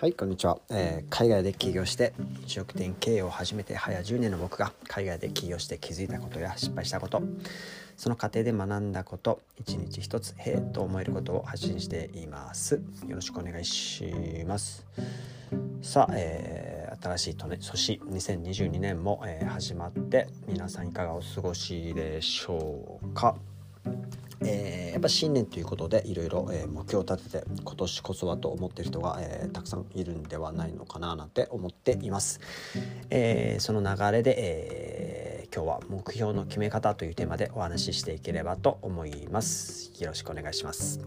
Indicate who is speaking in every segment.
Speaker 1: はいこんにちは、えー、海外で起業して飲食店経営を始めて早10年の僕が海外で起業して気づいたことや失敗したことその過程で学んだこと一日一つへえと思えることを発信しています。よろしくお願いします。さあ、えー、新しい年2022年も、えー、始まって皆さんいかがお過ごしでしょうか、やっぱ新年ということでいろいろ、え目標を立てて今年こそはと思ってる人が、えー、たくさんいるんではないのかななんて思っています。えー、その流れで、え今日は目標の決め方というテーマでお話ししていければと思います。よろしくお願いします。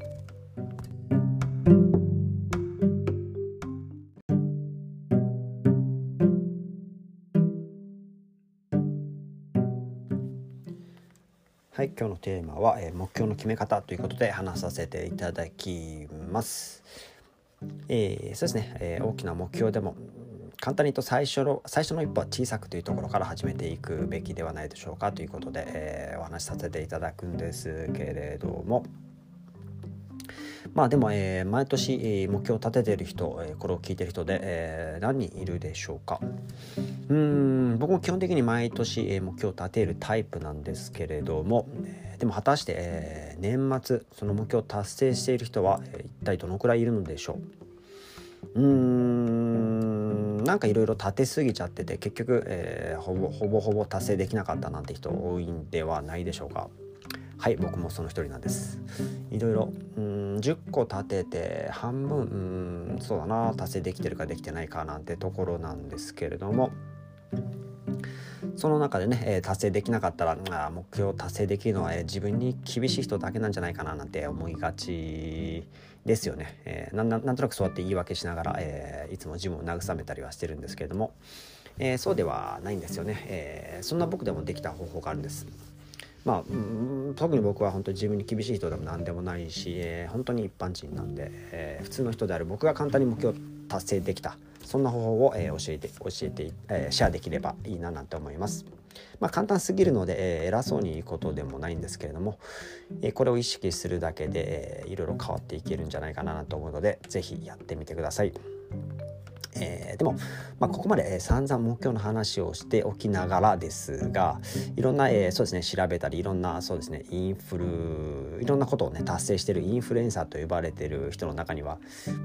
Speaker 1: 今日のテーマは、え、目標の決め方ということで話させていただきます。えー、そうですね、えー、大きな目標でも簡単に言うと最初の最初の一歩は小さくというところから始めていくべきではないでしょうかということで、えお話しさせていただくんですけれども。まあでも、えー、毎年、目標を立てている人、えー、これを聞いてる人で、えー、何人いるでしょうか。うん僕も基本的に毎年、え、目標を立てるタイプなんですけれども、でも果たして、えー、年末その目標を達成している人は、一体どのくらいいるのでしょう。うんなんかいろいろ立てすぎちゃってて結局、えー、ほぼほぼほぼ達成できなかったなんて人多いんではないでしょうか。はい僕もその一人なんです。いろいろうん10個立てて半分うんそうだな達成できてるかできてないかなんてところなんですけれども。その中でね、え、達成できなかったらあ目標達成できるのは、え、自分に厳しい人だけなんじゃないかななんて思いがちですよね、えー、なんとなくそうやって言い訳しながら、えー、いつも自分を慰めたりはしてるんですけれども、えー、そうではないんですよね、え、そんな僕でもできた方法があるんです。まあ、特に僕は本当に自分に厳しい人でも何でもないし、えー、本当に一般人なんで、えー、普通の人である僕が簡単に目標達成できたそんな方法を、えー、教えて教えて、えー、シェアできればいいななんて思います。まあ、簡単すぎるので、えー、偉そうに言うことでもないんですけれども、えー、これを意識するだけで、えー、いろいろ変わっていけるんじゃないかなと思うので是非やってみてください。えー、でも、まあ、ここまで、えー、散々目標の話をしておきながらですがいろんな、えー、そうですね調べたりいろんなそうですねインフルいろんなことをね達成してるインフルエンサーと呼ばれてる人の中には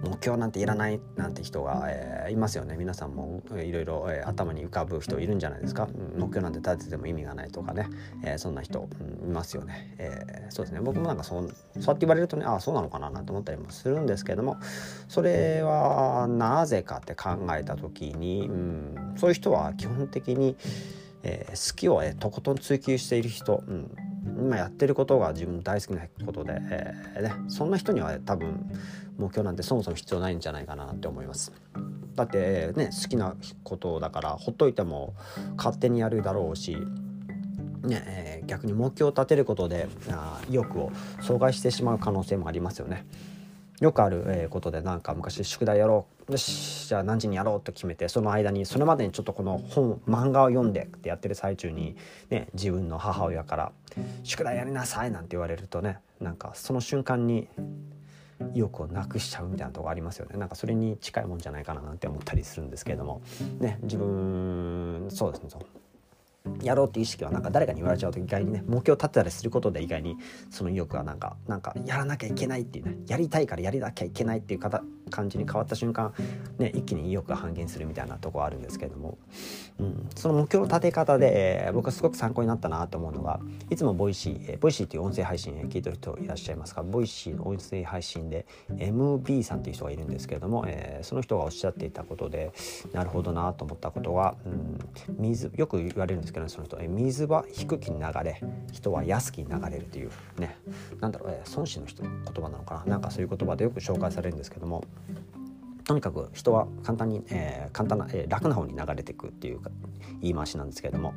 Speaker 1: 目標なんていらないなんて人が、えー、いますよね。皆さんもいろいろ、えー、頭に浮かぶ人いるんじゃないですか。目標なんて立てても意味がないとかね、えー、そんな人、うん、いますよね、えー、そうですね。僕もなんかそうそうやって言われるとねああそうなのかななんて思ったりもするんですけどもそれはなぜかって考えた時に、うん、そういう人は基本的に、えー、好きを、えー、とことん追求している人、うん、今やってることが自分大好きなことで、えーね、そんな人には多分目標なんてそもそも必要ないんじゃないかなって思います。だってね好きなことだからほっといても勝手にやるだろうしねえー、逆に目標を立てることであ意欲を阻害してしまう可能性もありますよね。よくある、えことでなんか昔宿題やろう。よしじゃあ何時にやろうと決めてその間にそれまでにちょっとこの本漫画を読んでってやってる最中に、ね、自分の母親から「宿題やりなさい」なんて言われるとねなんかその瞬間に意欲をなくしちゃうみたいなとこありますよね。なんかそれに近いもんじゃないかななんて思ったりするんですけれども。ね自分そうですねやろうっていう意識はなんか誰かに言われちゃうと意外にね目標を立てたりすることで意外にその意欲はなんかなんかやらなきゃいけないっていうねやりたいからやりなきゃいけないっていう方感じに変わった瞬間ね一気に意欲が半減するみたいなとこあるんですけれども、うん、その目標の立て方で、えー、僕はすごく参考になったなと思うのがいつも Voicy、えー、 Voicy っていう音声配信聞いてる人いらっしゃいますが Voicy の音声配信で MB さんっていう人がいるんですけれども、えー、その人がおっしゃっていたことでなるほどなと思ったことは、うん、水よく言われるんですけど、ね、その人、え水は低きに流れ人は安きに流れるというねなんだろう、え孫子の人言葉なのかな？なんかそういう言葉でよく紹介されるんですけどもとにかく人は簡単に、えー、簡単な、えー、楽な方に流れていくっていうか言い回しなんですけれども。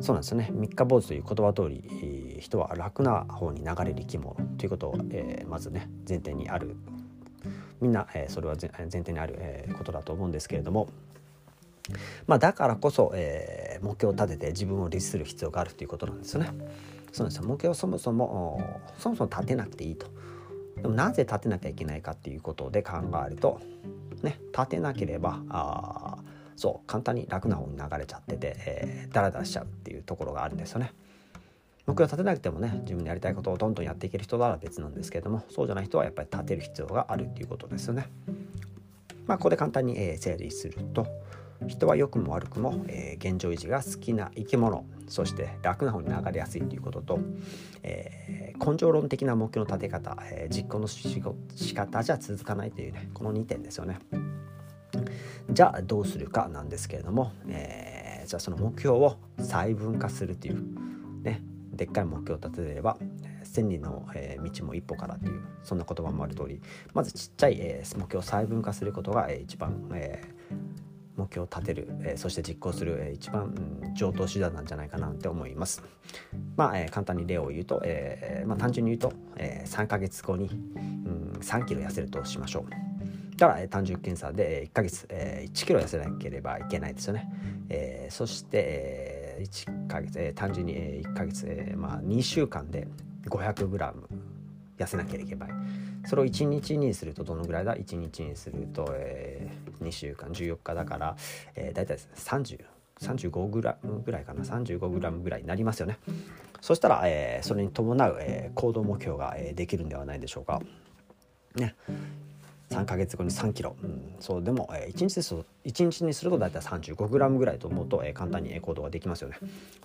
Speaker 1: そうなんですよね。三日坊主という言葉通り、人は楽な方に流れる生き物ということを、えー、まずね前提にある。みんな、えー、それは前提にある、えー、ことだと思うんですけれども。まあ、だからこそ、えー、目標を立てて自分を律する必要があるということなんですよね。そうなんですよ。目標をそもそもそもそも立てなくていいと。でもなぜ立てなきゃいけないかっていうことで考えるとね立てなければあそう簡単に楽な方に流れちゃってて、えー、ダラダラしちゃうっていうところがあるんですよね。目標立てなくてもね自分でやりたいことをどんどんやっていける人なら別なんですけどもそうじゃない人はやっぱり立てる必要があるっていうことですよね。まあ、ここで簡単に、えー、整理すると人は良くも悪くも、えー、現状維持が好きな生き物そして楽な方に流れやすいということと、えー、根性論的な目標の立て方、えー、実行の仕方じゃ続かないというねこの2点ですよね。じゃあどうするかなんですけれども、えー、じゃあその目標を細分化するというねでっかい目標を立てれば千里の、え道も一歩からっていうそんな言葉もある通りまずちっちゃい、え目標を細分化することが、え一番、え目標を立てる、えそして実行する、え一番、うん、上等手段なんじゃないかなって思います。まあ、え簡単に例を言うと、えまあ、単純に言うと、え3ヶ月後に、うん、3キロ痩せるとしましょう。だから、え単純検査で1ヶ月、え1キロ痩せなければいけないですよね。えそして、え1ヶ月、え単純に、え1ヶ月、えまあ、2週間で 500g 痩せなければいけないそれを1日にするとどのぐらいだ？1日にすると、えー、2週間。14日だから、えー、大体30 35グラムぐらいかな？35グラムぐらいになりますよね。そしたら、えー、それに伴う、えー、行動目標が、えー、できるんではないでしょうか。ね。3ヶ月後に3キロ、うん、そうでも、えー、1日です1日にすると大体 35g ぐらいと思うと、えー、簡単に行動ができますよね。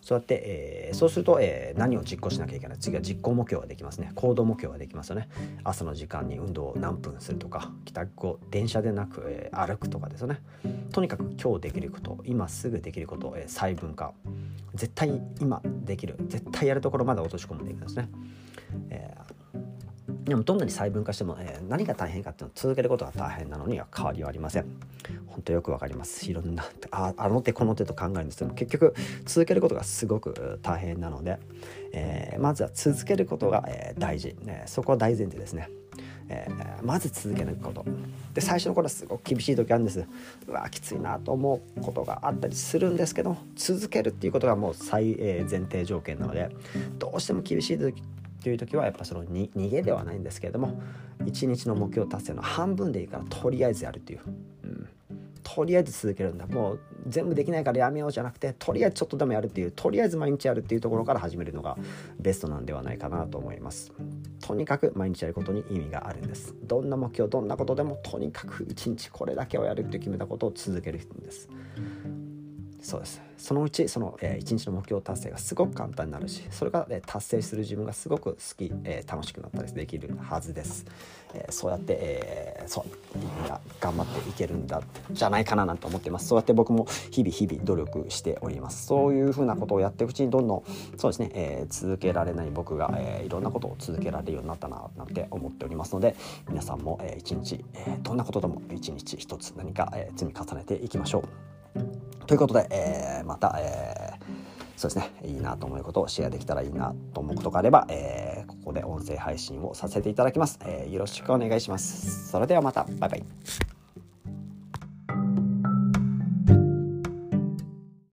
Speaker 1: そうやって、えー、そうすると、えー、何を実行しなきゃいけない？次は実行目標ができますね。行動目標ができますよね。朝の時間に運動を何分するとか帰宅後電車でなく、えー、歩くとかですよね。とにかく今日できること今すぐできること、えー、細分化。絶対今できる。絶対やるところまで落とし込んでいくんですね、えーでもどんなに細分化しても、えー、何が大変かっていうのを続けることが大変なのには変わりはありません。本当よくわかります。いろんなああの手この手と考えるんですけども結局続けることがすごく大変なので、えー、まずは続けることが、えー、大事、ね、そこは大前提ですね。えー、まず続けることで最初の頃はすごく厳しい時あるんですうわきついなと思うことがあったりするんですけど続けるっていうことがもう最、え前提条件なのでどうしても厳しい時という時はやっぱそのに逃げではないんですけれども一日の目標達成の半分でいいからとりあえずやるっていう、うん、とりあえず続けるんだ。もう全部できないからやめようじゃなくてとりあえずちょっとでもやるっていうとりあえず毎日やるっていうところから始めるのがベストなんではないかなと思います。とにかく毎日やることに意味があるんです。どんな目標どんなことでもとにかく一日これだけをやるって決めたことを続けるんです。そうです。そのうちその、えー、1日の目標達成がすごく簡単になるしそれが、えー、達成する自分がすごく好き、えー、楽しくなったりできるはずです、え、そうやって、えー、そうみんな頑張っていけるんだじゃないかななんて思ってます。そうやって僕も日々日々努力しております。そういうふうなことをやっていくうちにどんどんそうですね、え、続けられない僕が、え、いろんなことを続けられるようになったななんて思っておりますので皆さんも、えー、一日、え、どんなことでも一日一つ何か、え、積み重ねていきましょう。ということで、えー、また、えー、そうですねいいなと思うことをシェアできたらいいなと思うことがあれば、えー、ここで音声配信をさせていただきます、えー、よろしくお願いします。それではまた。バイバイ。